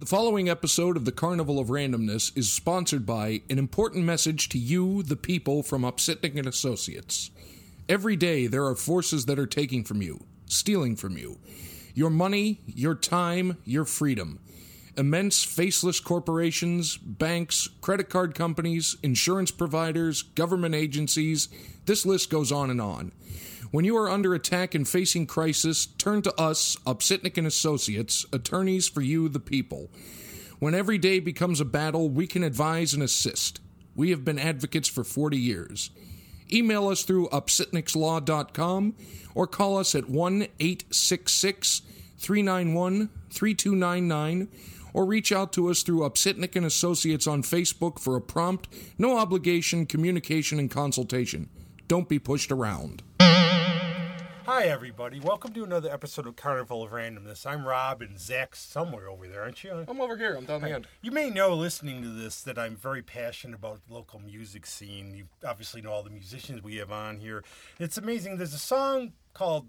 The following episode of the Carnival of Randomness is sponsored by an important message to you, the people, from Upsitnik and Associates. Every day there are forces that are taking from you, stealing from you. Your money, your time, your freedom. Immense faceless corporations, banks, credit card companies, insurance providers, government agencies, this list goes on and on. When you are under attack and facing crisis, turn to us, Upsitnik and Associates, attorneys for you, the people. When every day becomes a battle, we can advise and assist. We have been advocates for 40 years. Email us through upsitnikslaw.com or call us at 1 866 391 3299 or reach out to us through Upsitnik and Associates on Facebook for a prompt, no obligation communication and consultation. Don't be pushed around. Hi, everybody. Welcome to another episode of Carnival of Randomness. I'm Rob, and Zach's somewhere over there, aren't you? I'm over here. I'm down the end. You may know, listening to this, that I'm very passionate about the local music scene. You obviously know all the musicians we have on here. It's amazing. There's a song called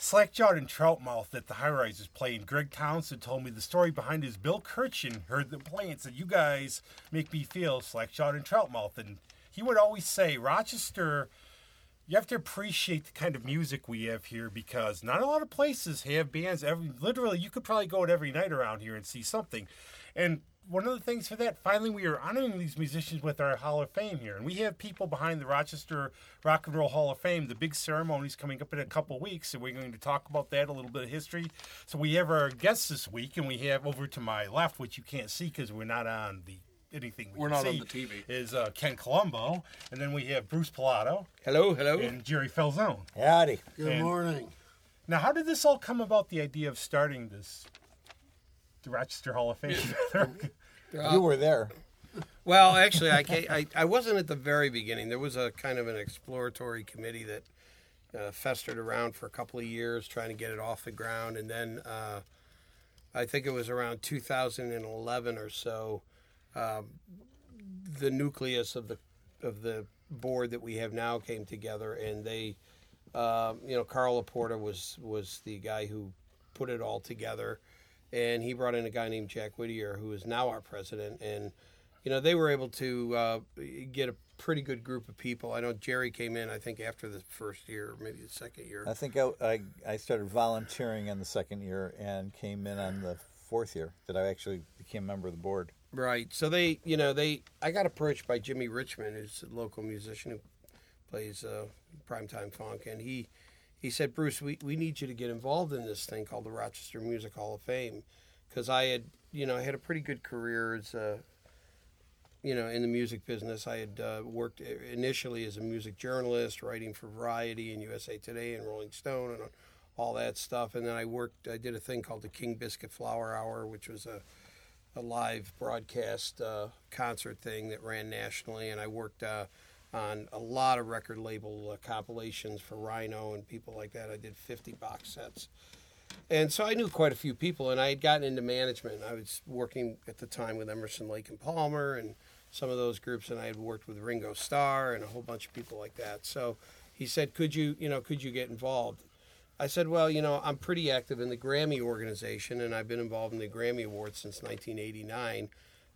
Slackjawed and Troutmouth that the High Rise is playing. Greg Townsend told me the story behind his Bill Kirchen heard them play and said, You guys make me feel Slackjawed and Troutmouth. And he would always say, Rochester you have to appreciate the kind of music we have here because not a lot of places have bands every literally you could probably go out every night around here and see something. And one of the things for that finally we are honoring these musicians with our hall of fame here. And we have people behind the rochester rock and roll hall of fame. The big ceremony is coming up in a couple weeks and we're going to talk about that a little bit of history. So we have our guests this week and we have over to my left which you can't see because we're not on the anything we We're can not on the TV. is uh, ken colombo and then we have bruce pilato Hello, hello. and Jerry Felzone. Howdy. Good And- morning. Now, how did this all come about? The idea of starting this, the Rochester Hall of Fame. you were there. Well, actually, I, ca I I wasn't at the very beginning. There was a kind of an exploratory committee that uh, festered around for a couple of years, trying to get it off the ground, and then uh, I think it was around 2011 or so. Um, the nucleus of the of the board that we have now came together, and they, um, you know, Carl Laporta was was the guy who put it all together, and he brought in a guy named Jack Whittier, who is now our president, and you know they were able to uh, get a pretty good group of people. I know Jerry came in, I think after the first year, maybe the second year. I think I, I, I started volunteering in the second year and came in on the fourth year that I actually became a member of the board. Right. So they, you know, they. I got approached by Jimmy Richmond, who's a local musician who plays uh, primetime funk, and he he said, Bruce, we, we need you to get involved in this thing called the Rochester Music Hall of Fame, because I had, you know, I had a pretty good career as a, you know, in the music business. I had uh, worked initially as a music journalist, writing for Variety and USA Today and Rolling Stone and all that stuff, and then I worked. I did a thing called the King Biscuit Flower Hour, which was a a live broadcast uh, concert thing that ran nationally, and I worked uh, on a lot of record label uh, compilations for Rhino and people like that. I did 50 box sets. And so I knew quite a few people, and I had gotten into management. I was working at the time with Emerson, Lake, and Palmer, and some of those groups, and I had worked with Ringo Starr and a whole bunch of people like that. So he said, "Could you, you know, could you get involved?" I said, well, you know, I'm pretty active in the Grammy organization, and I've been involved in the Grammy Awards since 1989.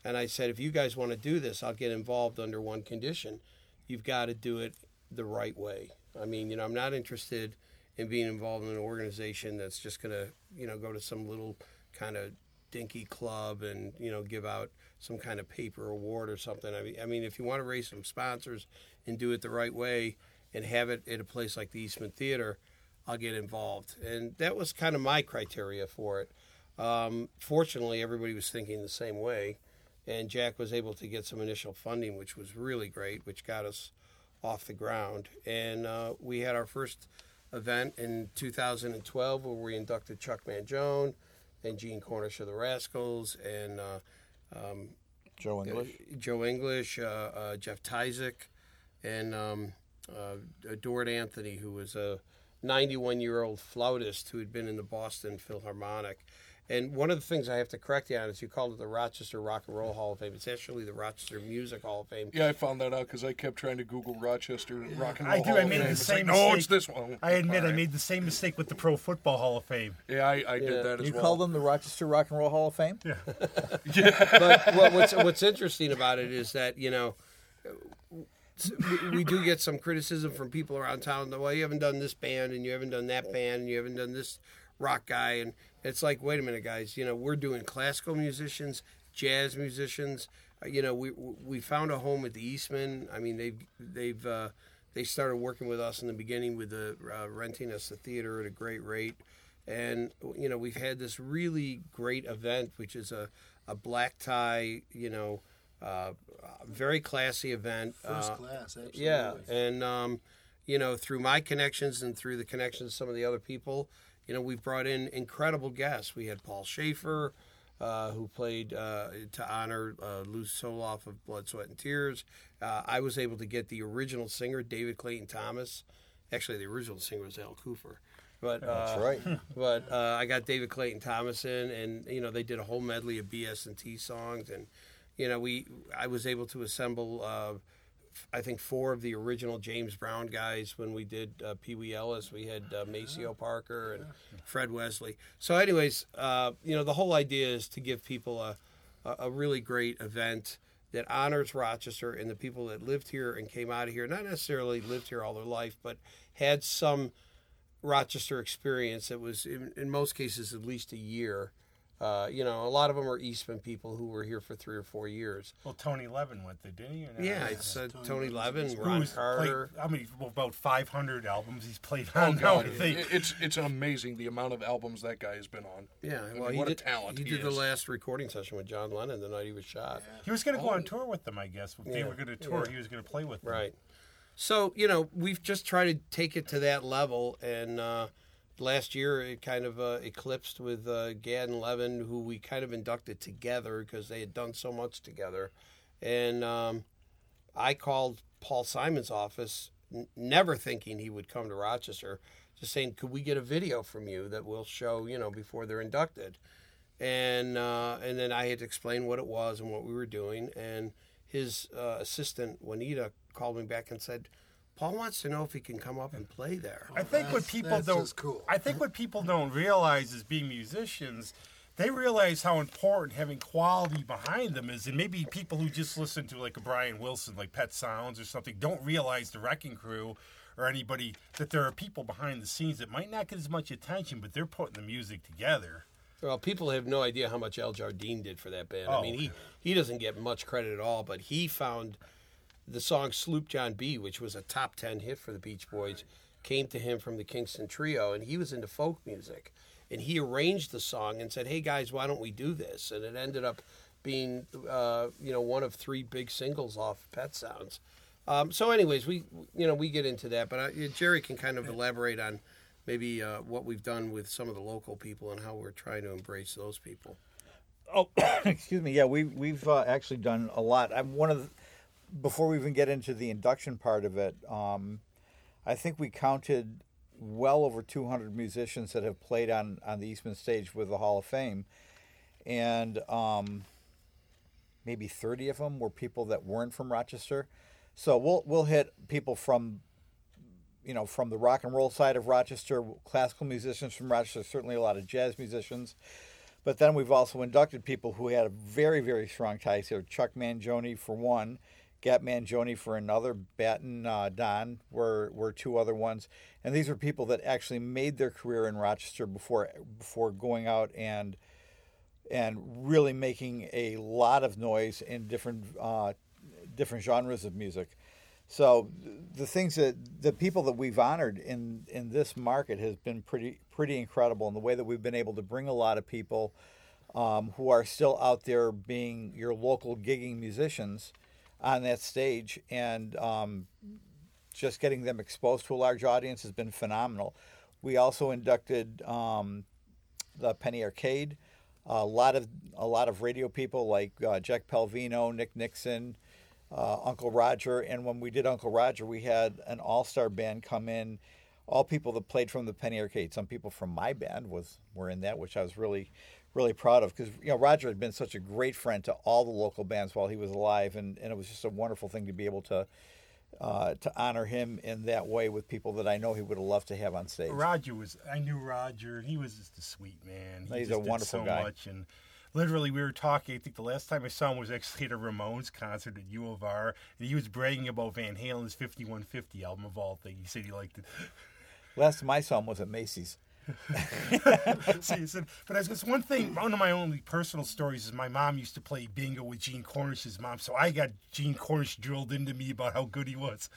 And I said, if you guys want to do this, I'll get involved under one condition. You've got to do it the right way. I mean, you know, I'm not interested in being involved in an organization that's just going to, you know, go to some little kind of dinky club and, you know, give out some kind of paper award or something. I mean, I mean, if you want to raise some sponsors and do it the right way and have it at a place like the Eastman Theater, I'll get involved. And that was kind of my criteria for it. Um, fortunately, everybody was thinking the same way. And Jack was able to get some initial funding, which was really great, which got us off the ground. And uh, we had our first event in 2012 where we inducted Chuck Mangione and Gene Cornish of the Rascals and uh, um, Joe English. Joe English, uh, uh, Jeff Tyzik, and um, uh, Doriot Anthony, who was a 91 year old flautist who had been in the Boston Philharmonic. And one of the things I have to correct you on is you called it the Rochester Rock and Roll Hall of Fame. It's actually the Rochester Music Hall of Fame. Yeah, I found that out because I kept trying to Google Rochester Rock and Roll I do. Hall I of made Fame. the It's same like, no, mistake. it's this one. I admit I made the same mistake with the Pro Football Hall of Fame. Yeah, I, I Yeah. did that as You well. You call them the Rochester Rock and Roll Hall of Fame? Yeah. But what, what's what's interesting about it is that you know we, do get some criticism from people around town that well you haven't done this band and you haven't done that band and you haven't done this rock guy. And it's like wait a minute guys. You know we're doing classical musicians jazz musicians. Uh, you know we we found a home at the Eastman. I mean they've they've uh, they started working with us in the beginning with the uh, renting us the theater at a great rate. And you know we've had this really great event which is a, a black tie you know uh, very classy event First Uh, class, absolutely. yeah and um, you know through my connections and through the connections of some of the other people you know we've brought in incredible guests we had paul shaffer uh, who played uh, to honor uh, Lew Soloff of Blood, Sweat, and Tears. Uh, I was able to get the original singer, David Clayton Thomas. Actually, the original singer was Al Kooper. But uh, That's right. but uh, I got David Clayton Thomas in, and you know they did a whole medley of BS and T songs, and you know we I was able to assemble uh, I think four of the original James Brown guys when we did uh, Pee Wee Ellis. We had uh, Maceo Parker and Fred Wesley. So, anyways, uh, you know the whole idea is to give people a a, a really great event that honors Rochester and the people that lived here and came out of here, not necessarily lived here all their life, but had some Rochester experience that was in, in most cases at least a year. Uh, you know, a lot of them are Eastman people who were here for three or four years. Well, Tony Levin went there, didn't he? or not? Yeah, it's uh, Tony Tony Levin, Ron Who's Carter. Played, I mean, about 500 albums he's played Oh, on now. God. I think. It- It's it's amazing the amount of albums that guy has been on. Yeah, I mean, well, he what did, a talent He he did the last recording session with John Lennon the night he was shot. He was going to go on tour with them, I guess. If they were going to tour, Yeah. he was going to play with them. Right. So you know, we've just tried to take it to that level, and uh, last year it kind of uh, eclipsed with uh, Gadd and Levin, who we kind of inducted together because they had done so much together, and um, I called Paul Simon's office, n- never thinking he would come to Rochester, just saying, could we get a video from you that we'll show, you know, before they're inducted, and uh, and then I had to explain what it was and what we were doing, and his uh, assistant Juanita called me back and said, Paul wants to know if he can come up and play there. I think oh, what people that's don't. cool. I think what people don't realize is being musicians. They realize how important having quality behind them is, and maybe people who just listen to like a Brian Wilson, like Pet Sounds or something, don't realize the Wrecking Crew or anybody that there are people behind the scenes that might not get as much attention, but they're putting the music together. Well, people have no idea how much Al Jardine did for that band. I Oh, mean, he, he doesn't get much credit at all, but he found the song Sloop John B, which was a top 10 hit for the Beach Boys, came to him from the Kingston Trio, and he was into folk music. And he arranged the song and said, hey, guys, why don't we do this? And it ended up being, uh, you know, one of three big singles off Pet Sounds. Um, so, anyways, we, you know, we get into that, but uh, Jerry can kind of elaborate on maybe uh, what we've done with some of the local people and how we're trying to embrace those people. Oh, excuse me. Yeah, we we've uh, actually done a lot. I'm one of the, before we even get into the induction part of it. Um, I think we counted well over 200 musicians that have played on on the Eastman stage with the Hall of Fame, and um, maybe 30 of them were people that weren't from Rochester. So we'll we'll hit people from you know, from the rock and roll side of Rochester, classical musicians from Rochester, certainly a lot of jazz musicians. But then we've also inducted people who had a very, very strong ties here. Chuck Mangione for one, Gap Mangione for another, Batten uh, Don were, were two other ones. And these are people that actually made their career in Rochester before before going out and and really making a lot of noise in different uh, different genres of music. So the things that the people that we've honored in in this market has been pretty pretty incredible, and the way that we've been able to bring a lot of people um, who are still out there being your local gigging musicians on that stage, and um, just getting them exposed to a large audience has been phenomenal. We also inducted um, the Penny Arcade, a lot of a lot of radio people like uh, Jack Palvino, Nick Nixon uh, Uncle Roger. And when we did Uncle Roger, we had an all star band come in, all people that played from the Penny Arcade. Some people from my band was were in that, which I was really really proud of because you know Roger had been such a great friend to all the local bands while he was alive, and, and it was just a wonderful thing to be able to uh, to honor him in that way with people that I know he would have loved to have on stage. Roger was. I knew Roger. He was just a sweet man. He He's a wonderful so guy. much and. Literally, we were talking. I think the last time I saw him was actually at a Ramones concert at U of R, and he was bragging about Van Halen's 5150 album of all things. He said he liked it. Last time I saw him was at Macy's. But I was one thing. One of my only personal stories is my mom used to play bingo with Gene Cornish's mom, so I got Gene Cornish drilled into me about how good he was.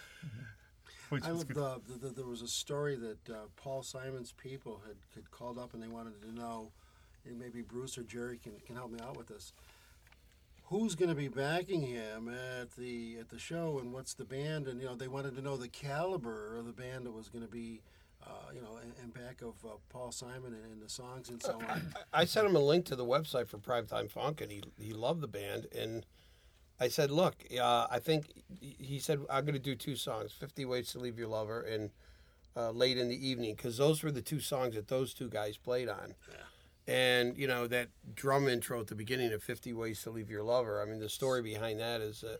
Which I was good. the, the, the, there was a story that uh, Paul Simon's people had, had called up and they wanted to know, and maybe Bruce or Jerry can, can help me out with this. Who's going to be backing him at the at the show, and what's the band? And you know, they wanted to know the caliber of the band that was going to be, uh, you know, in, in back of uh, Paul Simon and, and the songs and so on. I sent him a link to the website for Primetime Funk, and he he loved the band. And I said, "Look, uh, I think he said I'm going to do two songs: 50 Ways to Leave Your Lover and uh, Late in the Evening, because those were the two songs that those two guys played on." And you know that drum intro at the beginning of 50 Ways to Leave Your Lover. I mean, the story behind that is that.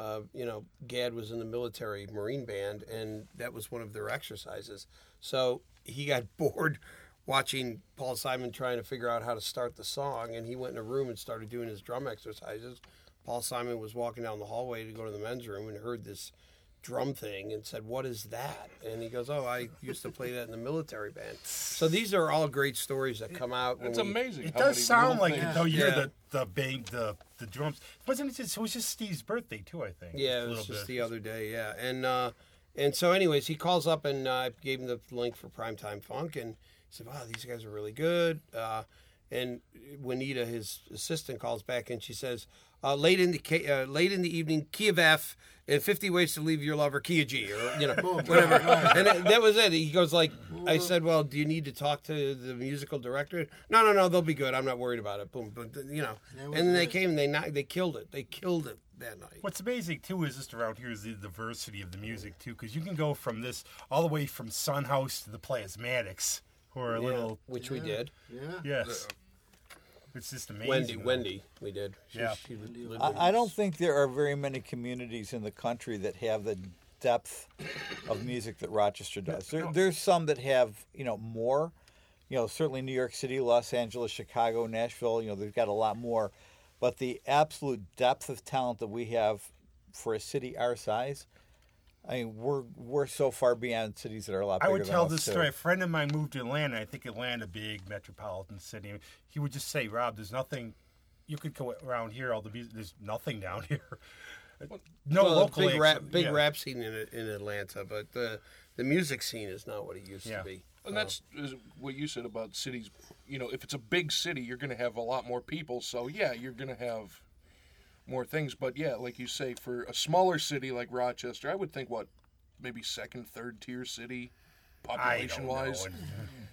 Uh, you know, Gadd was in the military Marine band, and that was one of their exercises. So he got bored watching Paul Simon trying to figure out how to start the song, and he went in a room and started doing his drum exercises. Paul Simon was walking down the hallway to go to the men's room and heard this drum thing and said, "What is that?" And he goes, "Oh, I used to play that in the military band." So these are all great stories that come out. when It's we- amazing. It does sound like things- it though. You Yeah. hear the the bang, the the drums. Wasn't it just? It was just Steve's birthday too. I think. Yeah, it was just bit. the other day. Yeah, and uh, and so, anyways, he calls up and uh, I gave him the link for Primetime Funk, and he said, "Wow, these guys are really good." Uh, and Juanita, his assistant, calls back and she says, uh, "Late in the uh, late in the evening, key of F and Fifty Ways to Leave Your Lover, key of G, or you know, whatever." and that, that was it. He goes like, "I said, well, do you need to talk to the musical director?" No, no, no, they'll be good. I'm not worried about it. Boom, but you know, and then they came, and they knocked, they killed it. They killed it that night. What's amazing too is just around here is the diversity of the music too, because you can go from this all the way from Son House to the Plasmatics, who are a little which we did. Yeah. yes. Uh, it's just amazing. Wendy, Wendy, we did. She, Yeah. she I, I don't think there are very many communities in the country that have the depth of music that Rochester does. There, there's some that have, you know, more. You know, certainly New York City, Los Angeles, Chicago, Nashville. You know, they've got a lot more. But the absolute depth of talent that we have for a city our size, I mean, we're we're so far beyond cities that are a lot bigger. I bigger would than tell us, this too. story. A friend of mine moved to Atlanta. I think Atlanta, big metropolitan city. He would just say, "Rob, there's nothing. You could go around here. All the music. There's nothing down here. No well, local big rap, big yeah. rap scene in in Atlanta, but the the music scene is not what it used Yeah. to be. And that's what you said about cities. You know, if it's a big city, you're going to have a lot more people. So yeah, you're going to have more things. But yeah, like you say, for a smaller city like Rochester, I would think what maybe second, third tier city, population wise,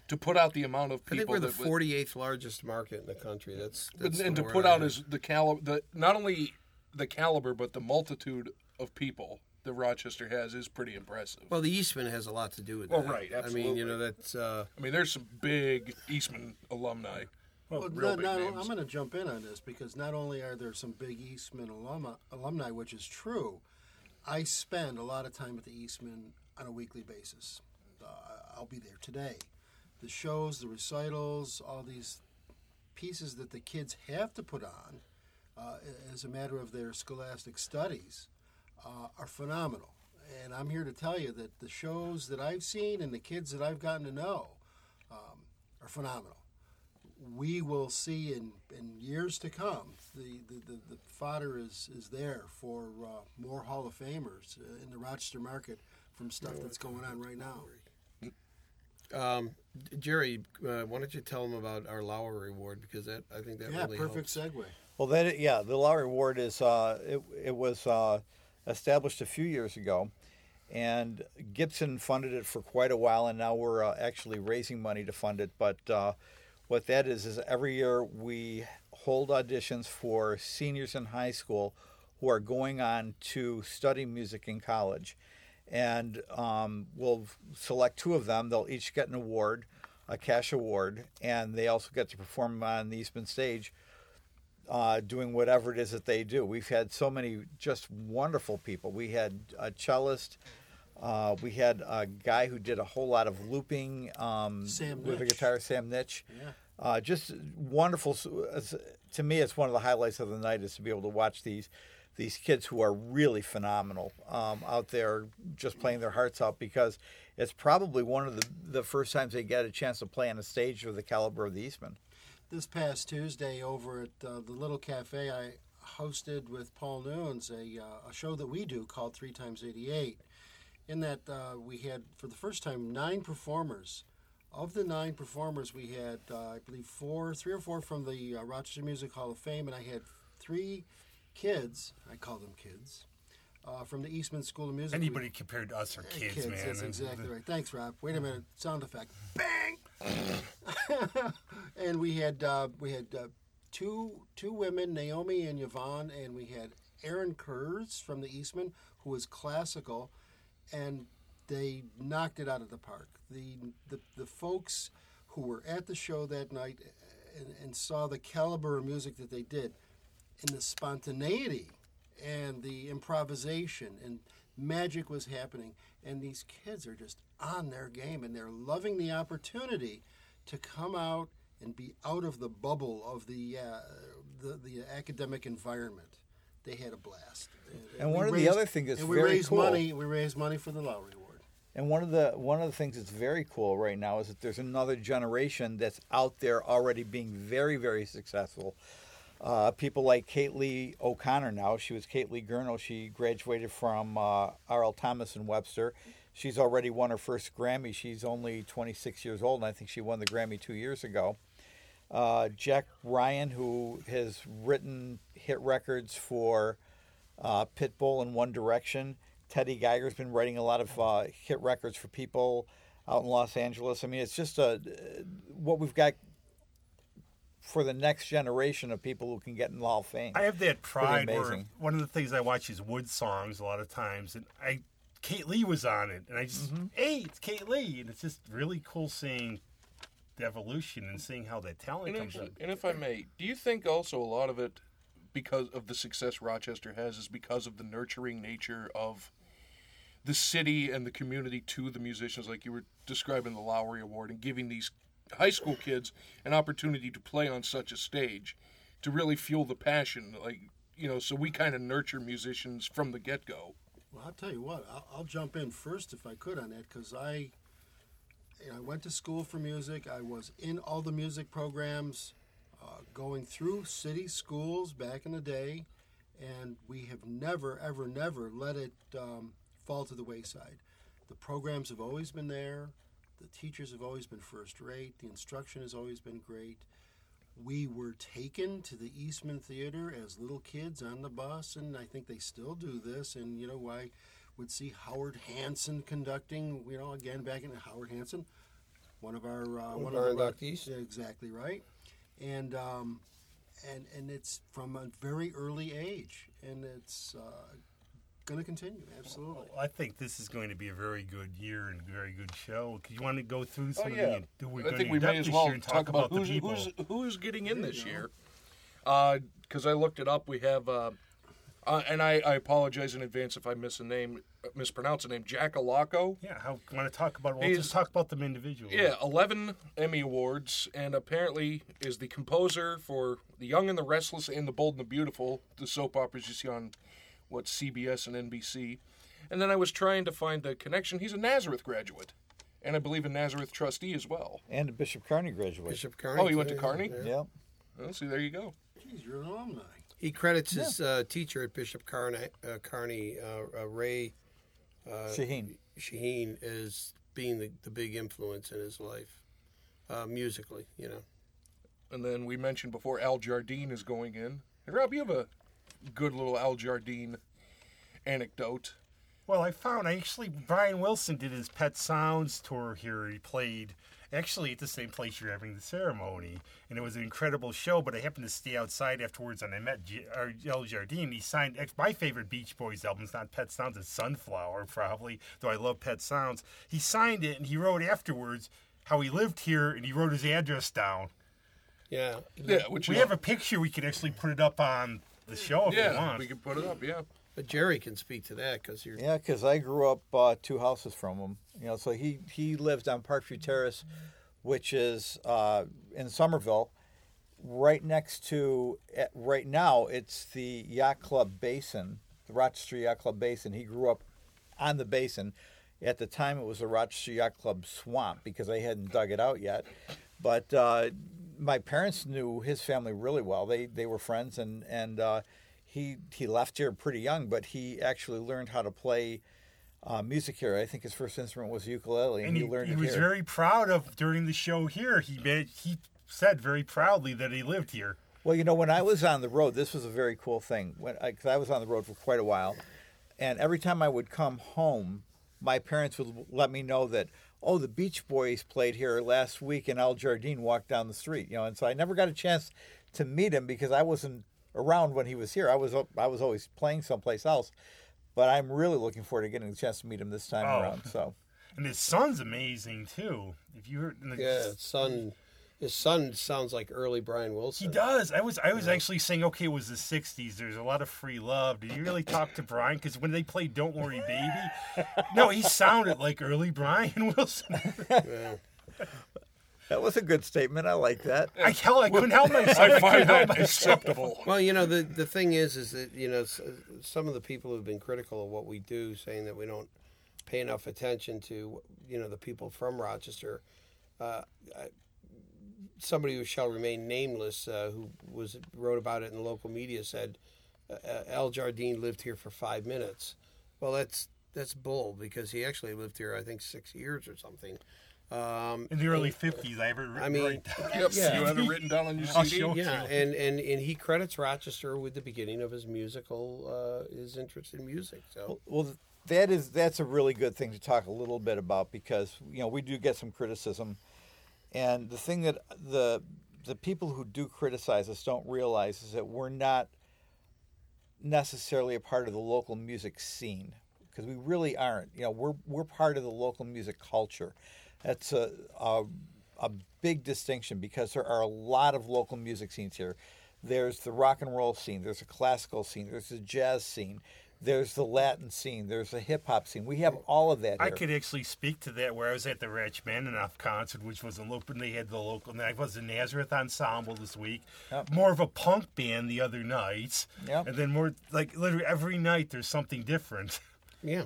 to put out the amount of people. I think people we're the that 48th largest market in the country. That's, that's and the to put I out have. as the caliber, the not only the caliber but the multitude of people that Rochester has is pretty impressive. well, the Eastman has a lot to do with Well, that. right, I mean, you know, that's uh, I mean, there's some big Eastman alumni. Well, Well, real not, big not, names. I'm going to jump in on this because not only are there some big Eastman alumni, alumni, which is true, I spend a lot of time at the Eastman on a weekly basis. Uh, I'll be there today. The shows, the recitals, all these pieces that the kids have to put on uh, as a matter of their scholastic studies uh, are phenomenal. And I'm here to tell you that the shows that I've seen and the kids that I've gotten to know um, are phenomenal we will see in, in years to come. The, the, the, the fodder is, is there for uh, more Hall of Famers uh, in the Rochester market from stuff that's going on right now. um, Jerry. Uh, why don't you tell them about our Lowry Award because that I think that Yeah, really perfect helps. segue. Well, that yeah, the Lowry Award is uh, it, it was uh, established a few years ago, and Gibson funded it for quite a while, and now we're uh, actually raising money to fund it. But uh, what that is is every year we hold auditions for seniors in high school who are going on to study music in college, and um, we'll select two of them. They'll each get an award. a cash award, and they also get to perform on the Eastman stage, uh, doing whatever it is that they do. We've had so many just wonderful people. We had a cellist. Uh, we had a guy who did a whole lot of looping um, with a guitar, Sam Nitch. Yeah. Uh, just wonderful. To me, it's one of the highlights of the night is to be able to watch these these kids who are really phenomenal um, out there, just playing their hearts out because it's probably one of the the first times they get a chance to play on a stage of the caliber of the Eastman. This past Tuesday over at uh, the Little Cafe, I hosted with Paul Nunes a, uh, a show that we do called Three Times 88. In that, uh, we had, for the first time, nine performers. Of the nine performers, we had, uh, I believe, four, three or four from the uh, Rochester Music Hall of Fame, and I had three kids, I call them kids, uh, from the Eastman School of Music. We- Anybody compared to us are kids, man. That's exactly right. Thanks, Rob. Wait a minute. Sound effect. Bang. and we had uh, we had uh, two two women, Naomi and Yvonne, and we had Aaron Kurz from the Eastman, who was classical, and they knocked it out of the park. The the, the folks who were at the show that night and, and saw the caliber of music that they did, and the spontaneity and the improvisation and magic was happening and these kids are just on their game and they're loving the opportunity to come out and be out of the bubble of the uh, the, the academic environment. They had a blast. And we one of the other things that's and we very raised cool- money we raised money for the Lowry Award. And one of the one of the things that's very cool right now is that there's another generation that's out there already being very very successful. Uh, people like Kate Lee O'Connor now. She was Kate Lee Gurnall. She graduated from uh, R.L. Thomas and Webster. She's already won her first Grammy. She's only 26 years old, and I think she won the Grammy two years ago. Uh, Jack Ryan, who has written hit records for uh, Pitbull and One Direction. Teddy Geiger's been writing a lot of uh, hit records for people out in Los Angeles. I mean, it's just a what we've got for the next generation of people who can get in the Hall of Fame. I have that pride where one of the things I watch is wood songs a lot of times, and I Kate Lee was on it, and I just Mm-hmm. hey, it's Kate Lee, and it's just really cool seeing the evolution and seeing how that talent And comes if, up. and if I may, do you think also a lot of it, because of the success Rochester has, is because of the nurturing nature of the city and the community to the musicians, like you were describing the Lowry Award, and giving these high school kids an opportunity to play on such a stage, to really fuel the passion, like you know. So we kind of nurture musicians from the get go. Well, I'll tell you what. I'll, I'll jump in first if I could on that because I, I went to school for music. I was in all the music programs, uh, going through city schools back in the day, and we have never, ever, never let it um, fall to the wayside. The programs have always been there. The teachers have always been first rate. The instruction has always been great. We were taken to the Eastman Theater as little kids on the bus, and I think they still do this. And you know, I would see Howard Hanson conducting. You know, again back in Howard Hanson, one of our uh, One one of our inductees. Yeah, exactly right. And um, and and it's from a very early age, and it's uh, going to continue. Absolutely. I think this is going to be a very good year and a very good show. 'Cause you want to go through some Oh of yeah, the who we're I going think to we may as well year and talk about, the who's, people. who's who's getting in There this year. Because I looked it up, we have, uh, uh, and I, I apologize in advance if I miss a name, mispronounce a name, Jack Allocco. yeah, how want to talk about? We'll just talk about them individually. Yeah, 11 Emmy Awards, and apparently is the composer for The Young and the Restless and The Bold and the Beautiful, the soap operas you see on, what, CBS and NBC. And then I was trying to find the connection. He's a Nazareth graduate, and I believe a Nazareth trustee as well. and a Bishop Kearney graduate. Bishop Kearney. Oh, you went to yeah, Kearney? yeah. Yep. Well, see, there you go. Geez, you're an alumni. He credits his uh, teacher at Bishop Kearney, uh, Kearney uh, uh, Ray Shaheen. Shaheen, as being the, the big influence in his life, uh, musically. You know. And then we mentioned before Al Jardine is going in. And Rob, you have a good little Al Jardine anecdote. Well, I found actually Brian Wilson did his Pet Sounds tour here. He played actually at the same place you're having the ceremony, and it was an incredible show. But I happened to stay outside afterwards, and I met J- or Al Jardine. He signed ex- my favorite Beach Boys album. It's not Pet Sounds, it's Sunflower, probably. Though I love Pet Sounds. He signed it, and he wrote afterwards. how he lived here and he wrote his address down. Yeah. Yeah, which We is- have a picture. We could actually put it up on the show if we yeah, want. we can put it up. Yeah, But Jerry can speak to that because you're. Yeah, because I grew up uh, two houses from him. You know, so he he lived on Parkview Terrace, which is uh, in Summerville, right next to. eh, Right now, it's the Yacht Club Basin, the Rochester Yacht Club Basin. He grew up on the basin. At the time, it was the Rochester Yacht Club Swamp because they hadn't dug it out yet. But uh, my parents knew his family really well. They they were friends, and and uh, he he left here pretty young, but he actually learned how to play uh, music here. I think his first instrument was ukulele, and, and he, he, learned he was here. very proud of during the show here. He made, he said very proudly that he lived here. Well, you know, when I was on the road, this was a very cool thing. When I, I was on the road for quite a while, and every time I would come home, my parents would let me know that oh, the Beach Boys played here last week, and Al Jardine walked down the street. You know, and so I never got a chance to meet him because I wasn't around when he was here. I was I was always playing someplace else. But I'm really looking forward to getting a chance to meet him this time Oh. around. So. And his son's amazing too. If you heard, the- Yeah, son. His son sounds like early Brian Wilson. he does. I was I was actually saying, okay, it was the '60s. There's a lot of free love. Did you really talk to Brian? Because when they played "Don't Worry, Baby," no, he sounded like early Brian Wilson. Yeah. That was a good statement. I like that. I hell, I couldn't help myself. I find help that acceptable. Well, you know the the thing is, is that you know some of the people who've been critical of what we do, saying that we don't pay enough attention to you know the people from Rochester. Uh, I- somebody who shall remain nameless, uh, who was wrote about it in the local media, said uh, Al Jardine lived here for five minutes. Well, that's that's bull because he actually lived here, I think, six years or something. Um, In the early '50s, I ever. I mean, right Yep, Yeah. you have it written down on your I'll CD. show- yeah, and, and, and he credits Rochester with the beginning of his musical, uh, his interest in music. So Well, that is that's a really good thing to talk a little bit about because you know we do get some criticism, and the thing that the the people who do criticize us don't realize is that we're not necessarily a part of the local music scene because we really aren't. You know, we're we're part of the local music culture. That's a, a a big distinction because there are a lot of local music scenes here. There's the rock and roll scene, there's a classical scene, there's a jazz scene, there's the Latin scene, there's the hip hop scene. We have all of that I here. could actually speak to that where I was at the Rachmaninoff concert, which was a local, they had the local, and I was the Nazareth Ensemble this week. Yep. More of a punk band the other night. Yep. And then more, like, literally every night there's something different. yeah,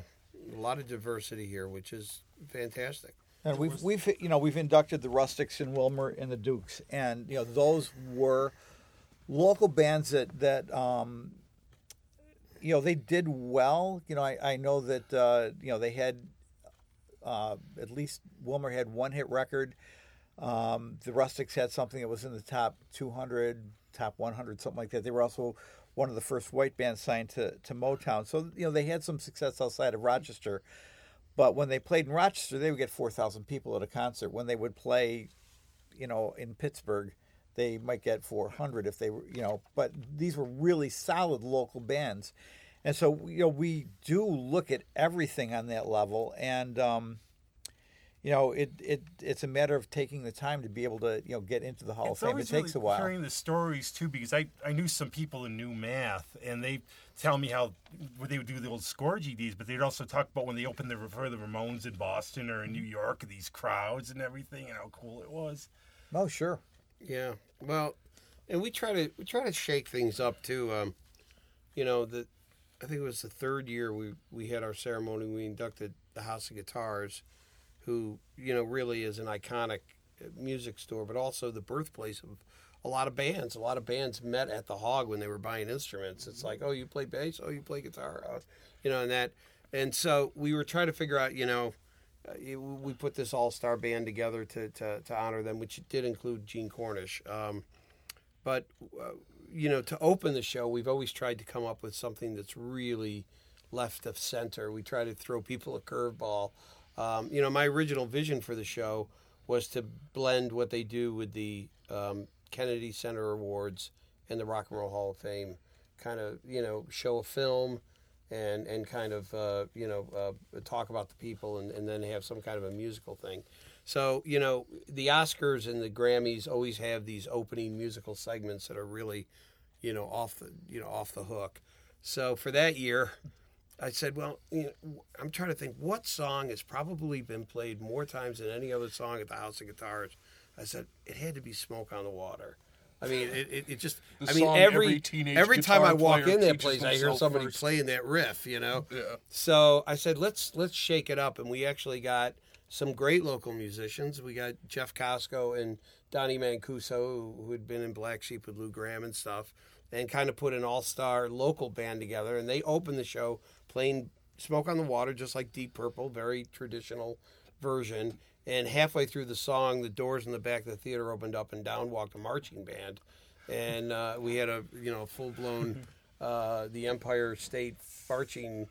a lot of diversity here, which is fantastic. And we've we've you know we've inducted the Rustix and Wilmer and the Dukes, and you know those were local bands that that um, you know they did well. You know I, I know that uh, you know they had uh, at least Wilmer had one hit record. Um, the Rustix had something that was in the top 200, top 100, something like that. They were also one of the first white bands signed to, to Motown. So, you know, they had some success outside of Rochester. But when they played in Rochester, they would get 4,000 people at a concert. When they would play, you know, in Pittsburgh, they might get 400 if they were, you know, but these were really solid local bands. And so, you know, we do look at everything on that level. And, um, you know, it, it it's a matter of taking the time to be able to, you know, get into the Hall It's of Fame. It takes really a while. Hearing the stories too, because I, I knew some people who knew math, and they tell me how they would do the old score GDs, but they'd also talk about when they opened the for the Ramones in Boston or in New York, these crowds and everything, and how cool it was. Oh, sure. Yeah, well, and we try to we try to shake things up too. Um, you know, the I think it was the third year we we had our ceremony. We inducted the House of Guitars, who you know really is an iconic uh, music store, but also the birthplace of a lot of bands. A lot of bands met at the Hog when they were buying instruments. It's like, oh, you play bass, oh, you play guitar, oh, you know, and that. And so we were trying to figure out, you know, it- we put this all star band together to, to, to honor them, which did include Gene Cornish. Um, but uh, you know, to open the show, we've always tried to come up with something that's really left of center. We try to throw people a curveball. Um, you know, my original vision for the show was to blend what they do with the um, Kennedy Center Awards and the Rock and Roll Hall of Fame. Kind of, you know, show a film and and kind of uh, you know uh, talk about the people and, and then have some kind of a musical thing. So you know, the Oscars and the Grammys always have these opening musical segments that are really, you know, off the you know off the hook. So for that year, I said, well, you know, I'm trying to think what song has probably been played more times than any other song at the House of Guitars. I said it had to be "Smoke on the Water." I mean, it, it, it just. The I mean, every every teenage every time I walk in that place, I hear somebody first. playing that riff. You know. Yeah. So I said, let's let's shake it up, and we actually got some great local musicians. We got Jeff Costco and Donnie Mancuso, who had been in Black Sheep with Lou Gramm and stuff, and kind of put an all-star local band together. And they opened the show playing "Smoke on the Water," just like Deep Purple, very traditional version. And halfway through the song, the doors in the back of the theater opened up, and down walked a marching band, and uh, we had a you know full-blown uh, the Empire State marching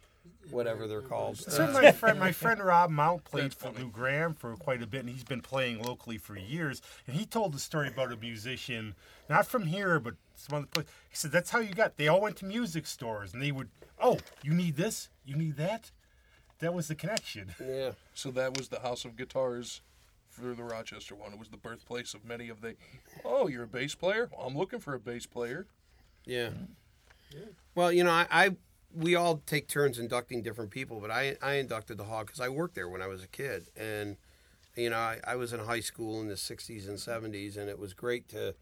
whatever they're called. So my friend, my friend Rob Mount played for Lou Gramm for quite a bit, and he's been playing locally for years. And he told the story about a musician, not from here, but some other place. He said that's how you got. They all went to music stores, and they would, oh, you need this, you need that. That was the connection. yeah. So that was the House of Guitars for the Rochester one. It was the birthplace of many of the. Oh, you're a bass player? Well, I'm looking for a bass player. Yeah. Well, you know, I, I we all take turns inducting different people, but I I inducted the Hog because I worked there when I was a kid, and you know I, I was in high school in the '60s and '70s, and it was great to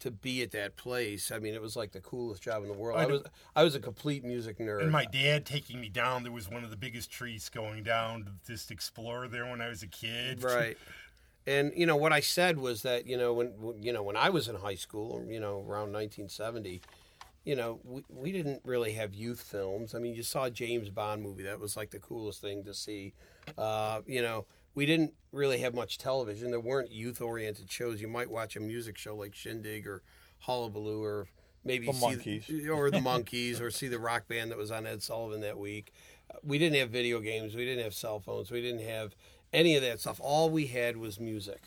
to be at that place. I mean, it was like the coolest job in the world. I I was I was a complete music nerd. And my dad taking me down, there was one of the biggest trees going down to just explore there when I was a kid. right and you know what i said was that you know when when- you know when i was in high school you know around 1970 you know we, we didn't really have youth films i mean you saw a james bond movie that was like the coolest thing to see uh, you know we didn't really have much television. There weren't youth oriented shows. You might watch a music show like shindig or hullabaloo or maybe The see Monkees. or the monkeys or see the rock band that was on ed sullivan that week. We didn't have video games. We didn't have cell phones. We didn't have any of that stuff. All we had was music.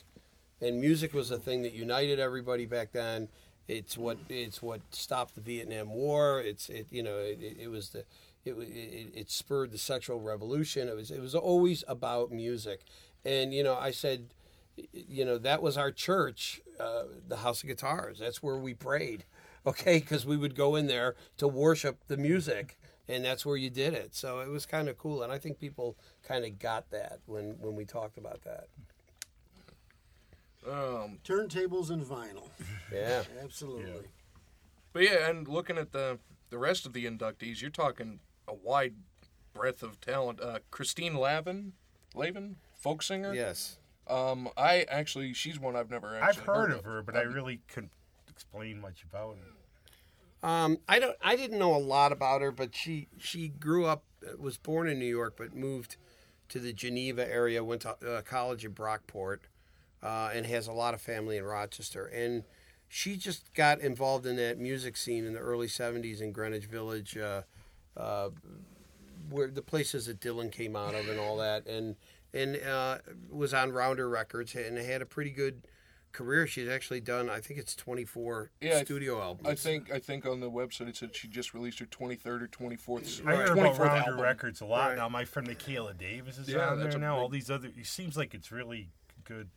And music was a thing that united everybody back then. It's what it's what stopped the vietnam war. It's it you know it, it was the it, it it spurred the sexual revolution. It was it was always about music. And you know i said you know that was our church uh, the house of guitars. That's where we prayed okay? Because we would go in there to worship the music and that's where you did it. So it was kind of cool and i think people kind of got that when when we talked about that. Um, Turntables and vinyl. yeah. Absolutely. but yeah, and looking at the the rest of the inductees, you're talking a wide breadth of talent. Uh, Christine Lavin, Lavin, folk singer. yes Um, I actually, she's one I've never actually I've heard of her, but I really couldn't explain much about her. Um, I don't. I didn't know a lot about her, but she she grew up, uh, was born in New York, but moved to the Geneva area. Went to uh, college in Brockport, uh, and has a lot of family in Rochester. And she just got involved in that music scene in the early '70s in Greenwich Village, uh, uh, where the places that Dylan came out of and all that, and and uh, was on Rounder Records and had a pretty good career. She's actually done, I think it's 24 Yeah, I studio albums. I think I think on the website it said she just released her 23rd or 24th. I hear 24th about Rounder album. Records a lot Right. now. My friend Michaela Davis is Yeah, on there a now. All these other, it seems like it's really good.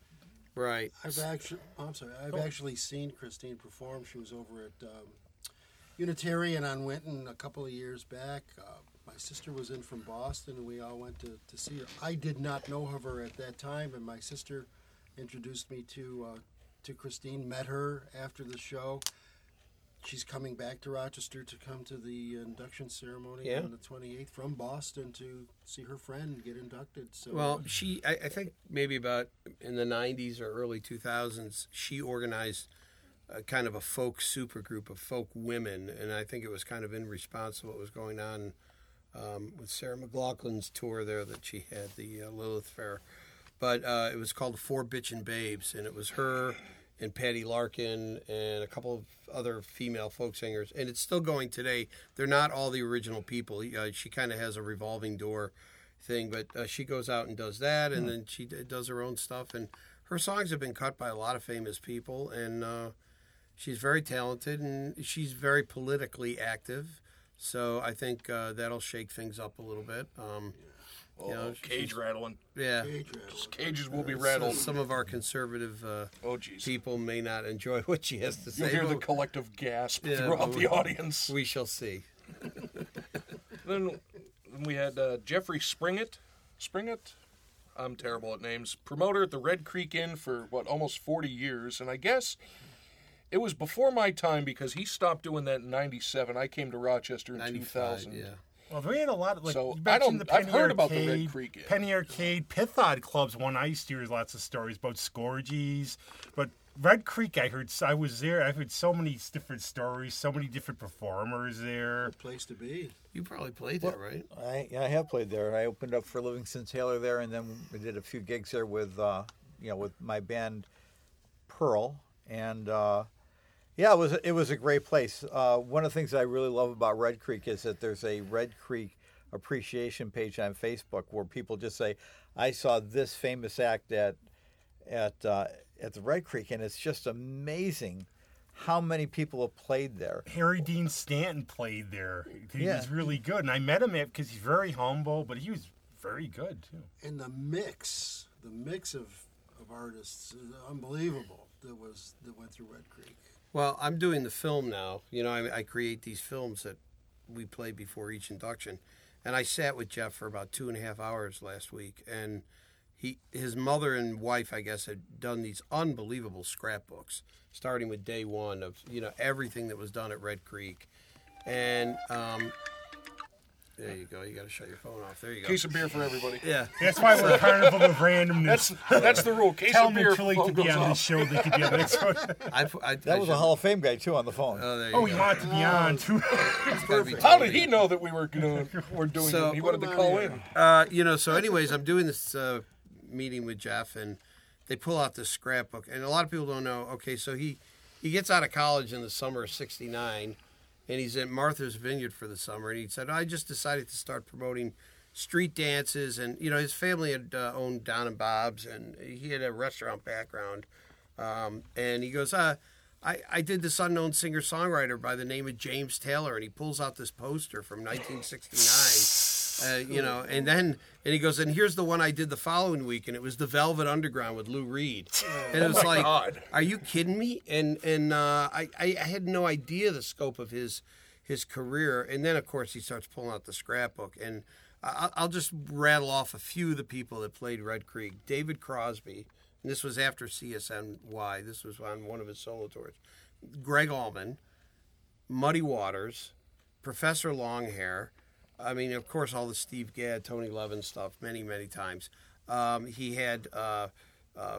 right. I've actually, I'm sorry, I've actually seen Christine perform. She was over at um, Unitarian on Winton a couple of years back. Uh, my sister was in from Boston, and we all went to, to see her. I did not know of her at that time, and my sister introduced me to uh, to Christine. Met her after the show. She's coming back to Rochester to come to the induction ceremony Yeah. on the 28th from Boston to see her friend get inducted. So Well, she, I, I think maybe about in the 90s or early 2000s, she organized a kind of a folk supergroup of folk women. And I think it was kind of in response to what was going on um, with Sarah McLachlan's tour there that she had, the uh, Lilith Fair. But uh, it was called Four Bitchin' Babes. And it was her and Patty Larkin and a couple of other female folk singers. And it's still going today. They're not all the original people. Uh, she kind of has a revolving door thing, but uh, she goes out and does that, and then she d- does her own stuff. And her songs have been cut by a lot of famous people, and uh, she's very talented and she's very politically active. So I think uh, that'll shake things up a little bit. Um, Oh, You know, cage rattling. Yeah. Cage rattle. Cages will be rattled. Some of our conservative uh, Oh, geez. people may not enjoy what she has to say. You'll say. hear the collective gasp Yeah, throughout the audience. we shall see. Then then we had uh, Jeffrey Springett. Springett? I'm terrible at names. Promoter at the Red Creek Inn for, what, almost 40 years. And I guess it was before my time because he stopped doing that in 97. I came to Rochester in 2000. yeah. Well, we had a lot of like So, you I don't- the I've Penny heard about the Red Arcade, Creek Inn. Penny Arcade, Pithod clubs. One I used to hear lots of stories about Scourges, but Red Creek, I heard. I was there. I heard so many different stories, so many different performers there. Place to be. You probably played that, right? I, yeah, I have played there. I opened up for Livingston Taylor there, and then we did a few gigs there with, uh, you know, with my band Pearl, and uh, yeah, it was it was a great place. Uh, one of the things I really love about Red Creek is that there's a Red Creek appreciation page on Facebook where people just say, "I saw this famous act at at uh, at the Red Creek," and it's just amazing how many people have played there. Harry Dean Stanton played there. He Yeah. was really good, and I met him because he's very humble, but he was very good too. And the mix, the mix of, of artists is unbelievable that was that went through Red Creek. Well, I'm doing the film now. You know, I, I create these films that we play before each induction, and I sat with Jeff for about two and a half hours last week, and he, his mother and wife, I guess, had done these unbelievable scrapbooks, starting with day one of you know everything that was done at Red Creek, and um, there you go. You got to shut your phone off. There you go. Case of beer for everybody. yeah. That's why we're Carnival of Randomness. That's that's the rule. Case Tell of them beer too late to be goes on this show. They could be on this one. I, I, That I was a Hall of Fame guy too on the phone. Oh, there you Oh, go. he wanted to be on too. Gotta How did he know that we were gonna we're doing So- it? He wanted to call in. Uh, you know, so anyways, I'm doing this uh, meeting with Jeff, and they pull out this scrapbook, and a lot of people don't know. Okay, so he he gets out of college in the summer of '69, and he's at Martha's Vineyard for the summer, and he said, "I just decided to start promoting." Street dances, and you know his family had uh, owned Don and Bob's, and he had a restaurant background. Um, and he goes, uh, I, I did this unknown singer songwriter by the name of James Taylor, and he pulls out this poster from 1969. Uh, you know, and then and he goes, and here's the one I did the following week, and it was the Velvet Underground with Lou Reed, and it was like, God. are you kidding me? And and uh, I I had no idea the scope of his his career, and then of course he starts pulling out the scrapbook, and I- I'll just rattle off a few of the people that played Red Creek. David Crosby, and this was after CSNY. This was on one of his solo tours. Gregg Allman, Muddy Waters, Professor Longhair. I mean, of course, all the Steve Gadd, Tony Levin stuff, many, many times. Um, he had, uh, uh,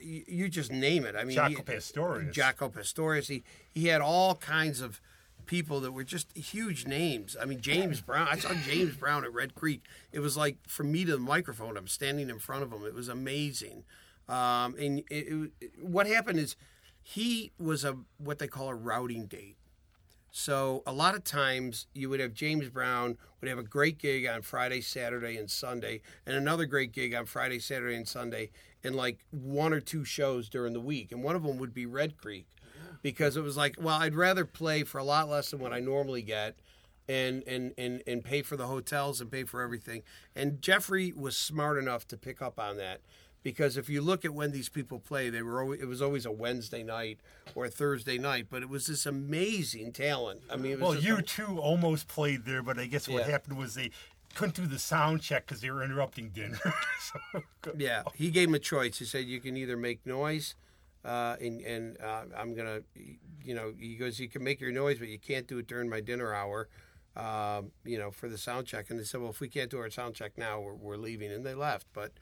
you, you just name it. I mean, Jaco Pastorius. Jaco Pastorius. He, he had all kinds of people that were just huge names. I mean, James Brown. I saw James Brown at Red Creek. It was like from me to the microphone. I'm standing in front of him. It was amazing. Um, and it, it, what happened is he was a what they call a routing date. So a lot of times you would have James Brown would have a great gig on Friday, Saturday, and Sunday, and another great gig on Friday, Saturday, and Sunday, and like one or two shows during the week. And one of them would be Red Creek, because it was like, well, I'd rather play for a lot less than what I normally get, and and and and pay for the hotels and pay for everything. And Jeffrey was smart enough to pick up on that. Because if you look at when these people play, they were always, it was always a Wednesday night or a Thursday night, but it was this amazing talent. I mean, it was Well, you two almost played there, but I guess what Yeah. happened was they couldn't do the sound check because they were interrupting dinner. so, Yeah, he gave him a choice. He said you can either make noise, uh, and and uh, I'm gonna, you know, he goes you can make your noise, but you can't do it during my dinner hour, um, you know, for the sound check. And they said, well, if we can't do our sound check now, we're, we're leaving, and they left. But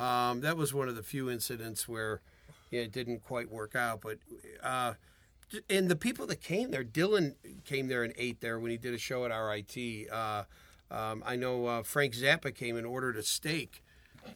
um, that was one of the few incidents where yeah, it didn't quite work out. But uh, and the people that came there, Dylan came there and ate there when he did a show at RIT. Uh, um, I know uh, Frank Zappa came and ordered a steak,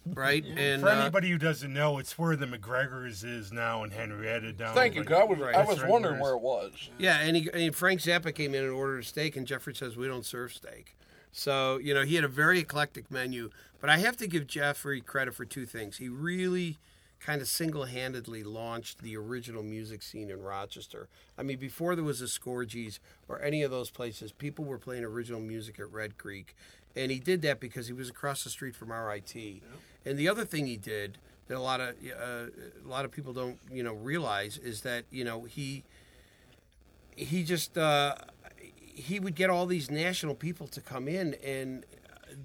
right? And For uh, anybody who doesn't know, it's where the McGregors is now in Henrietta down. Thank you. like- 'cause I was Right. I was right, wondering where where it it was. Yeah, and, he, and Frank Zappa came in and ordered a steak, and Jeffrey says we don't serve steak. So you know he had a very eclectic menu. But I have to give Jeffrey credit for two things. He really kind of single-handedly launched the original music scene in Rochester. I mean, before there was a Scorgies or any of those places, people were playing original music at Red Creek, and he did that because he was across the street from RIT. And the other thing he did that a lot of uh, a lot of people don't you know realize is that you know he he just uh, he would get all these national people to come in and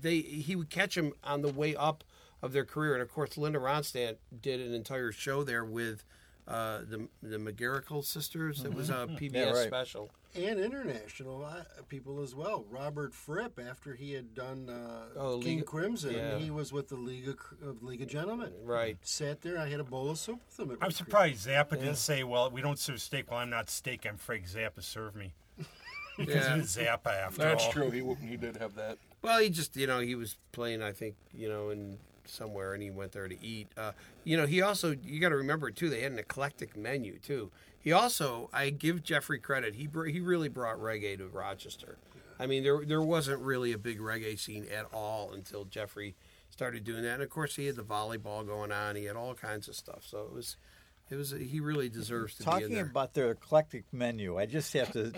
they he would catch them on the way up of their career and of course Linda Ronstadt did an entire show there with uh, the the McGarrigle sisters it was a PBS Yeah, right. special and international uh, people as well. Robert Fripp, after he had done uh, Oh, King League- Crimson, yeah. he was with the League of, of League of Gentlemen. right Sat there. I had a bowl of soup with him. I'm surprised Zappa didn't say, "Well, we don't serve steak. Well, I'm not steak. I'm Frank Zappa. Serve me." Because Yeah. is Zappa after That's all. true. He w- he did have that. Well, he just, you know, he was playing, I think, you know, in somewhere and he went there to eat. Uh, you know, he also, you got to remember, too, they had an eclectic menu, too. He also, I give Jeffrey credit, he, br- he really brought reggae to Rochester. I mean, there, there wasn't really a big reggae scene at all until Jeffrey started doing that. And of course, he had the volleyball going on, he had all kinds of stuff. So it was, it was, he really deserves to be Talking about their eclectic menu, I just have to.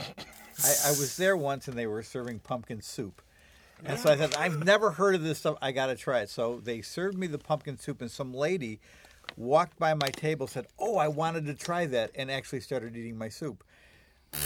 I, I was there once and they were serving pumpkin soup. And so I thought, I've never heard of this stuff. I got to try it. So they served me the pumpkin soup, and some lady walked by my table, said, Oh, I wanted to try that, and actually started eating my soup.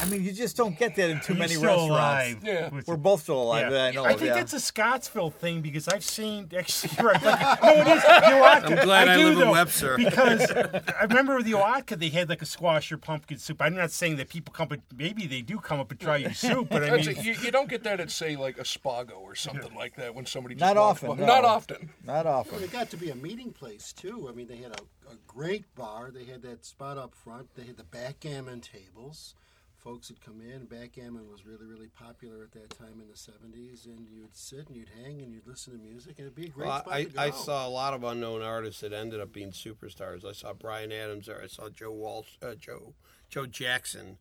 I mean, you just don't get that in too He's many still restaurants. alive. Yeah. We're both still alive. yeah. I know. I think yeah. that's a Scottsville thing because I've seen actually right. Like, no, it is. The Oatka, I'm glad I do, live in though, Webster. because I remember with the Oatka they had like a squash or pumpkin soup. I'm not saying that people come, but maybe they do come up and try your soup. But I That's mean, it. You, you don't get that at say like a Spago or something like that when somebody just Not walks often, by. no. Not often. Not often. Well, it got to be a meeting place too. I mean, they had a, a great bar. They had that spot up front. They had the backgammon tables. Folks would come in. Backgammon was really, really popular at that time in the '70s, and you'd sit and you'd hang and you'd listen to music, and it'd be a great Well, spot I, to go. I saw a lot of unknown artists that ended up being superstars. I saw Bryan Adams there. I saw Joe Walsh, uh, Joe Joe Jackson,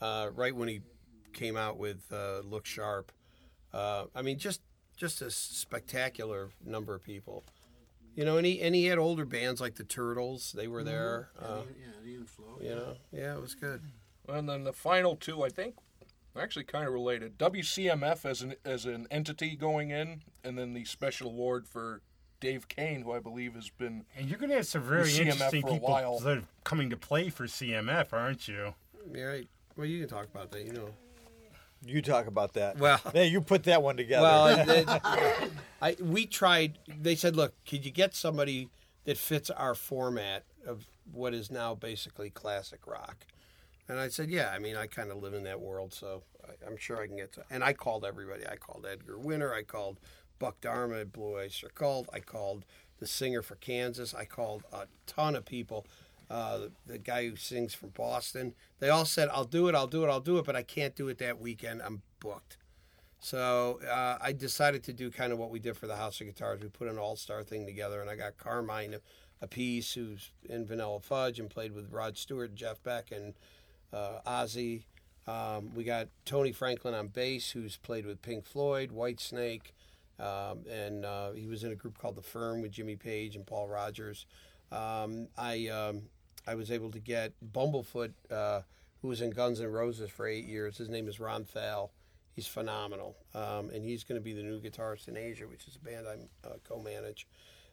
uh, right when he came out with uh, Look Sharp. Uh, I mean, just just a spectacular number of people. You know, and he and he had older bands like the Turtles. They were there. Uh, yeah, Ian Flo. you know, yeah, it was good. And then the final two, I think, are actually kind of related. WCMF as an as an entity going in, and then the special award for Dave Kane, who I believe has been and you're going to have some very CMF interesting for a people while. that are coming to play for CMF, aren't you? Yeah. Well, you can talk about that. You know. You talk about that. Well- hey, you put that one together. Well, it- I we tried. They said, "Look, could you get somebody that fits our format of what is now basically classic rock?" And I said, "Yeah. I mean, I kind of live in that world, so I, I'm sure I can get to." And I called everybody. I called Edgar Winter. I called Buck Dharma at Blue Oyster Cult. I called the singer for Kansas. I called a ton of people. Uh, the, the guy who sings from Boston. They all said, "I'll do it. I'll do it. I'll do it," but I can't do it that weekend. I'm booked. So uh, I decided to do kind of what we did for the House of Guitars. We put an all-star thing together, and I got Carmine, a piece who's in Vanilla Fudge and played with Rod Stewart, Jeff Beck, and uh, Ozzy. Um, we got Tony Franklin on bass, who's played with Pink Floyd, Whitesnake, um, and uh, he was in a group called The Firm with Jimmy Page and Paul Rodgers. Um, I um, I was able to get Bumblefoot, uh, who was in Guns N' Roses for eight years. His name is Ron Thal. He's phenomenal, um, and he's going to be the new guitarist in Asia, which is a band I uh, co-manage.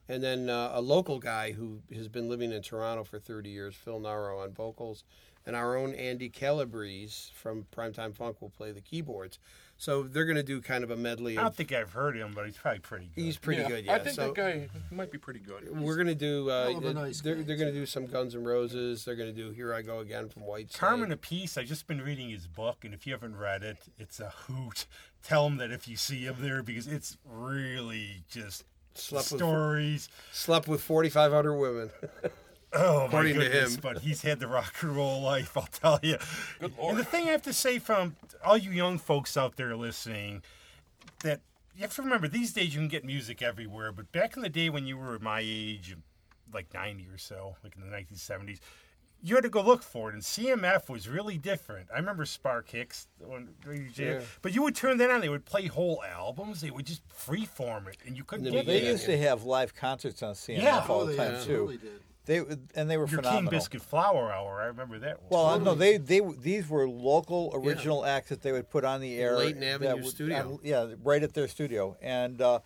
And then uh, a local guy who has been living in Toronto for 30 years, Phil Naro on vocals, and our own Andy Calabrese from Primetime Funk will play the keyboards. So they're going to do kind of a medley. I don't think I've heard him, but he's probably pretty good. he's pretty Yeah, good, yeah. I think so that guy might be pretty good. we're going to do. Uh, Hell of a nice they're they're going to do some Guns N' Roses. They're going to do Here I Go Again from White. Carmine Appice, I've just been reading his book, and if you haven't read it, it's a hoot. Tell him that if you see him there, because it's really just Slept with- stories. slept with 4,500 women. Oh my According to goodness! him. But he's had the rock and roll life, I'll tell you. Good lord. And the thing I have to say from all you young folks out there listening, that you have to remember these days you can get music everywhere. But back in the day when you were my age, like ninety or so, like in the nineteen seventies, you had to go look for it. And CMF was really different. I remember Spark Hicks, Yeah. but you would turn that on. They would play whole albums. They would just freeform it, and you couldn't In get the it. They used to have live concerts on CMF Yeah. all Oh, the time absolutely too. did. They and they were Your phenomenal. King Biscuit Flower Hour. I remember that. one. Well, no, they they these were local original acts that they would put on the air. Layton that Avenue would- studio. uh, yeah, right at their studio, and uh,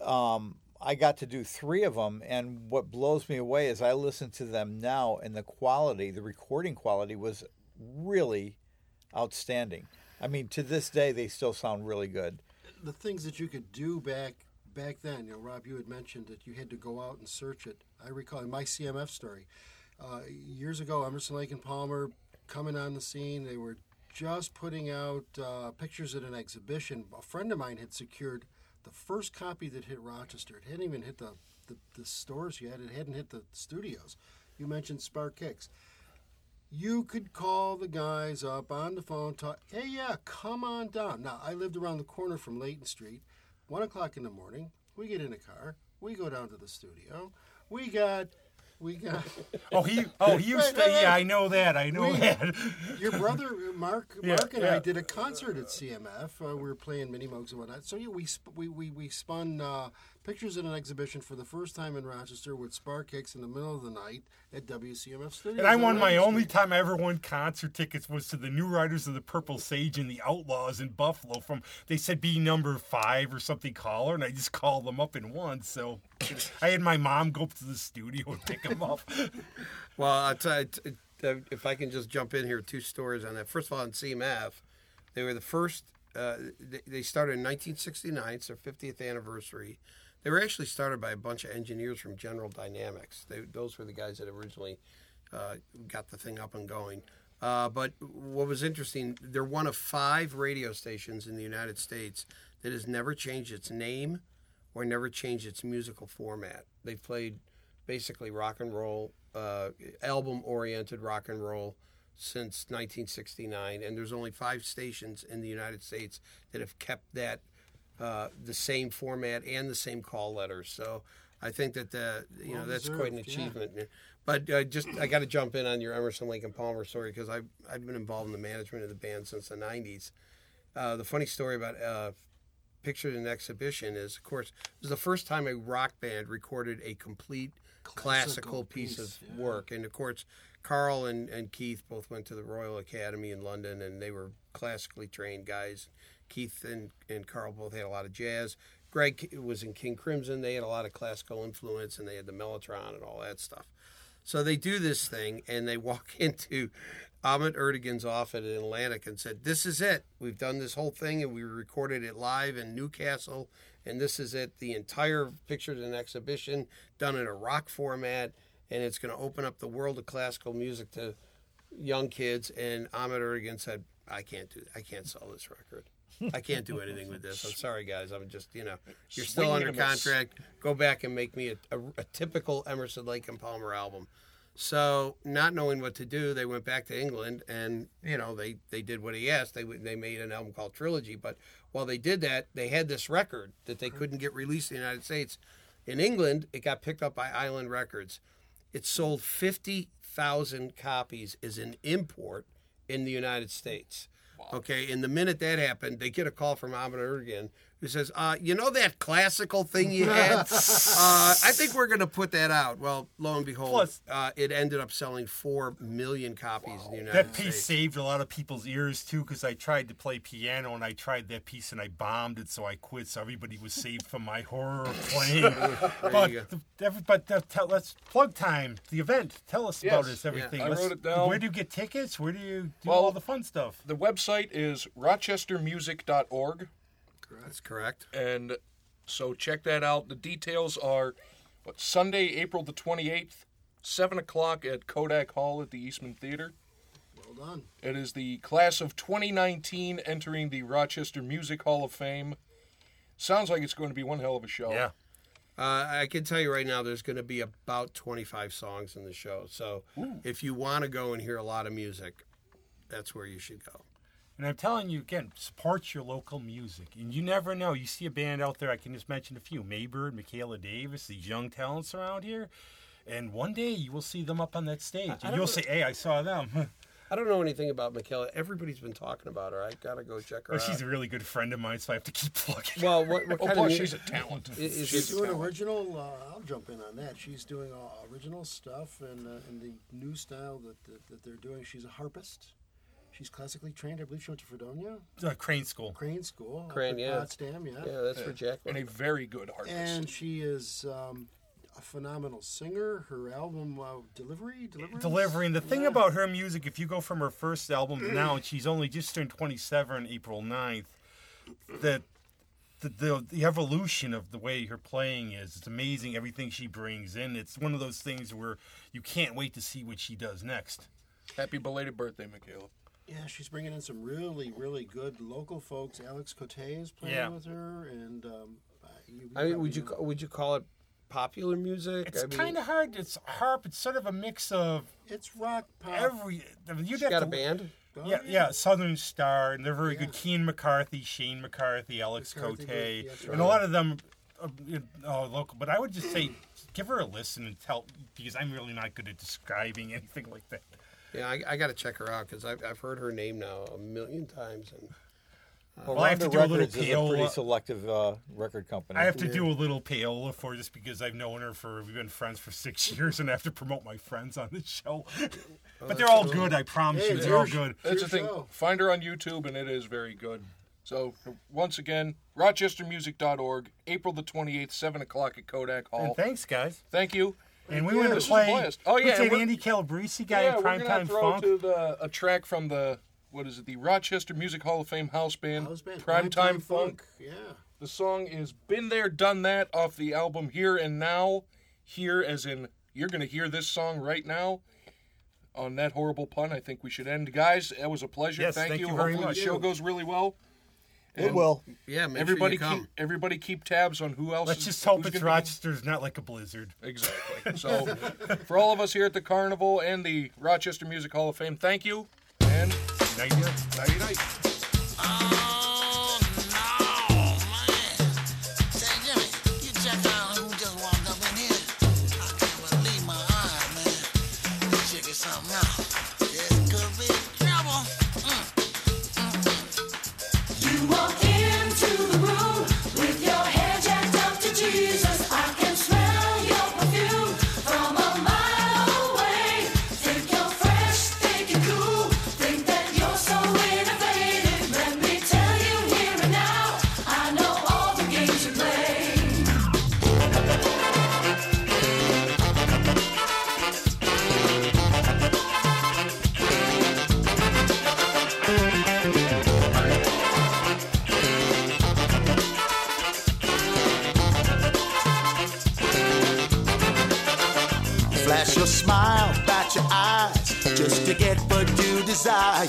um, I got to do three of them. And what blows me away is I listen to them now, and the quality, the recording quality, was really outstanding. I mean, to this day, they still sound really good. the things that you could do back back then. You know, Rob, you had mentioned that you had to go out and search it. I recall my CMF story uh, years ago. Emerson, Lake and Palmer coming on the scene. They were just putting out uh, pictures at an exhibition. A friend of mine had secured the first copy that hit Rochester. It hadn't even hit the, the, the stores yet. It hadn't hit the studios. You mentioned Spark Kicks you could call the guys up on the phone, talk, hey, yeah, come on down. Now, I lived around the corner from Layton Street. One o'clock in the morning, we get in a car, we go down to the studio. We got, we got, oh, he, oh, he used to. Yeah, I know that. I know We- that. your brother Mark, Yeah, Mark and yeah. I did a concert at CMF. Uh, we were playing mini mugs and whatnot. So yeah, we sp- we we, we spun uh, pictures in an exhibition for the first time in Rochester with Spark Kicks in the middle of the night at WCMF Studios. And I won my Layton only time I ever won concert tickets was to the New Riders of the Purple Sage and the Outlaws in Buffalo. From they said be number five or something caller, and I just called them up and won. So I had my mom go up to the studio and pick them up. Well, I'll tell you, t- t- if I can just jump in here, two stories on that. First of all, in CMF, they were the first. Uh, they, they started in 1969, it's their 50th anniversary. They were actually started by a bunch of engineers from General Dynamics. They, those were the guys that originally uh, got the thing up and going. Uh, but what was interesting, they're one of five radio stations in the United States that has never changed its name or never changed its musical format. They've played basically rock and roll, uh, album oriented rock and roll since 1969. And there's only five stations in the United States that have kept that uh, the same format and the same call letters. So I think that the you know Well that's quite an deserved, yeah. achievement. But uh, just I got to jump in on your Emerson and Palmer story because I've I've been involved in the management of the band since the '90s. Uh, the funny story about uh, Pictured in Exhibition is, of course, it was the first time a rock band recorded a complete classical, Classical piece, piece, of yeah. work. And of course, Carl and, and Keith both went to the Royal Academy in London, and they were classically trained guys. Keith and, and Carl both had a lot of jazz. Greg was in King Crimson. They had a lot of classical influence, and they had the Mellotron and all that stuff. So they do this thing, and they walk into Ahmet Ertegun's office in Atlantic and said, "This is it. We've done this whole thing, and we recorded it live in Newcastle, and this is it. The entire pictured in exhibition, done in a rock format, and it's going to open up the world of classical music to young kids." And Ahmet Ertegun said, "I can't do. I can't sell this record." I can't do anything with this. I'm sorry, guys. I'm just, you know, you're still under and a miss. contract. Go back and make me a, a, a typical Emerson, Lake and Palmer album. So, not knowing what to do, they went back to England, and you know, they they did what he asked. They they made an album called Trilogy. But while they did that, they had this record that they couldn't get released in the United States. In England, it got picked up by Island Records. It sold fifty thousand copies as an import in the United States. Okay, and the minute that happened, they get a call from Ahmet Ertegun who says, uh, "You know that classical thing you had? uh, I think we're going to put that out." Well, lo and behold, Plus- uh, it ended up selling four million copies in the United That piece States. saved a lot of people's ears too, because I tried to play piano and I tried that piece and I bombed it, so I quit. So everybody was saved from my horror of playing. but the, but the, tell, let's plug time. The event. Tell us about Yes. this. Everything. I Let's- wrote it down. Where do you get tickets? Where do you do Well- all the fun stuff? The website is rochestermusic.org. That's correct. and so check that out. The details are what, Sunday, April the 28th, 7 o'clock at Kodak Hall at the Eastman Theater. Well done. It is the class of 2019 entering the Rochester Music Hall of Fame. Sounds like it's going to be one hell of a show. Yeah. Uh, I can tell you right now, there's going to be about 25 songs in the show. So if you want to go and hear a lot of music, that's where you should go. And I'm telling you again, support your local music. And you never know. You see a band out there, I can just mention a few Maybird, Michaela Davis, these young talents around here. And one day you will see them up on that stage. And you'll say, hey, I saw them. I don't know anything about Michaela. Everybody's been talking about her. I gotta go check her Well, out. she's a really good friend of mine, so I have to keep plugging. well, what, what Oh, kind plus of she's a talent. i- is She's it- doing original. Uh, I'll jump in on that. She's doing uh, original stuff and uh, and the new style that, that that they're doing. She's a harpist. She's classically trained. I believe she went to Fredonia Uh, Crane School. Crane School. Crane, at yeah. Potsdam, yeah. Yeah, that's for Jack. and a very good artist. And she is um, a phenomenal singer. Her album uh, Delivery, Deliverance? Delivering the thing Yeah. about her music, if you go from her first album to now, and she's only just turned 27, April 9th, that the, the the evolution of the way her playing is, it's amazing. Everything she brings in, it's one of those things where you can't wait to see what she does next. Happy belated birthday, Michaela. Yeah, she's bringing in some really, really good local folks. Alex Cote is playing Yeah. with her, and um, uh, you I mean, would you know- ca- would you call it popular music? It's I mean, kind of hard. It's harp. It's sort of a mix of It's rock pop. every. I mean, you'd She's have got to, a band. Oh, Yeah, yeah, Southern Star, and they're very Yeah. good. Keen McCarthy, Shane McCarthy, Alex McCarthy, Cote, good, yes, and a lot of them are you know, local. But I would just say, give her a listen and tell because I'm really not good at describing anything like that. Yeah, I, I got to check her out because I've, I've heard her name now a million times. And Well, I have to Ronda do a little Records is a pretty selective uh, record company. I have to do a little payola for this because I've known her for we've been friends for six years, and I have to promote my friends on the show. but they're all good. I promise Hey, you, they're all good. That's the thing. show. Find her on YouTube, and it is very good. So once again, rochestermusic.org, April the twenty eighth, seven o'clock at Kodak Hall. And thanks, guys. Thank you. And we Yeah, went to this was a play. Oh, yeah, what's and that we're- Andy Calabrese guy yeah, in we're gonna Primetime throw Funk. to the a track from the what is it? The Rochester Music Hall of Fame house band, House band, Primetime Funk. Yeah. The song is "Been There, Done That" off the album Here and Now. Here, as in you're going to hear this song right now. On that horrible pun, I think we should end, guys. That was a pleasure. Yes, thank, thank you. you very Hopefully much. the show goes really well. It will. yeah, make everybody sure you come. keep everybody keep tabs on who else. Let's is, just hope it's Rochester's not like a blizzard. Exactly. So, for all of us here at the Carnival and the Rochester Music Hall of Fame, thank you and Night, night. nighty night. Desire.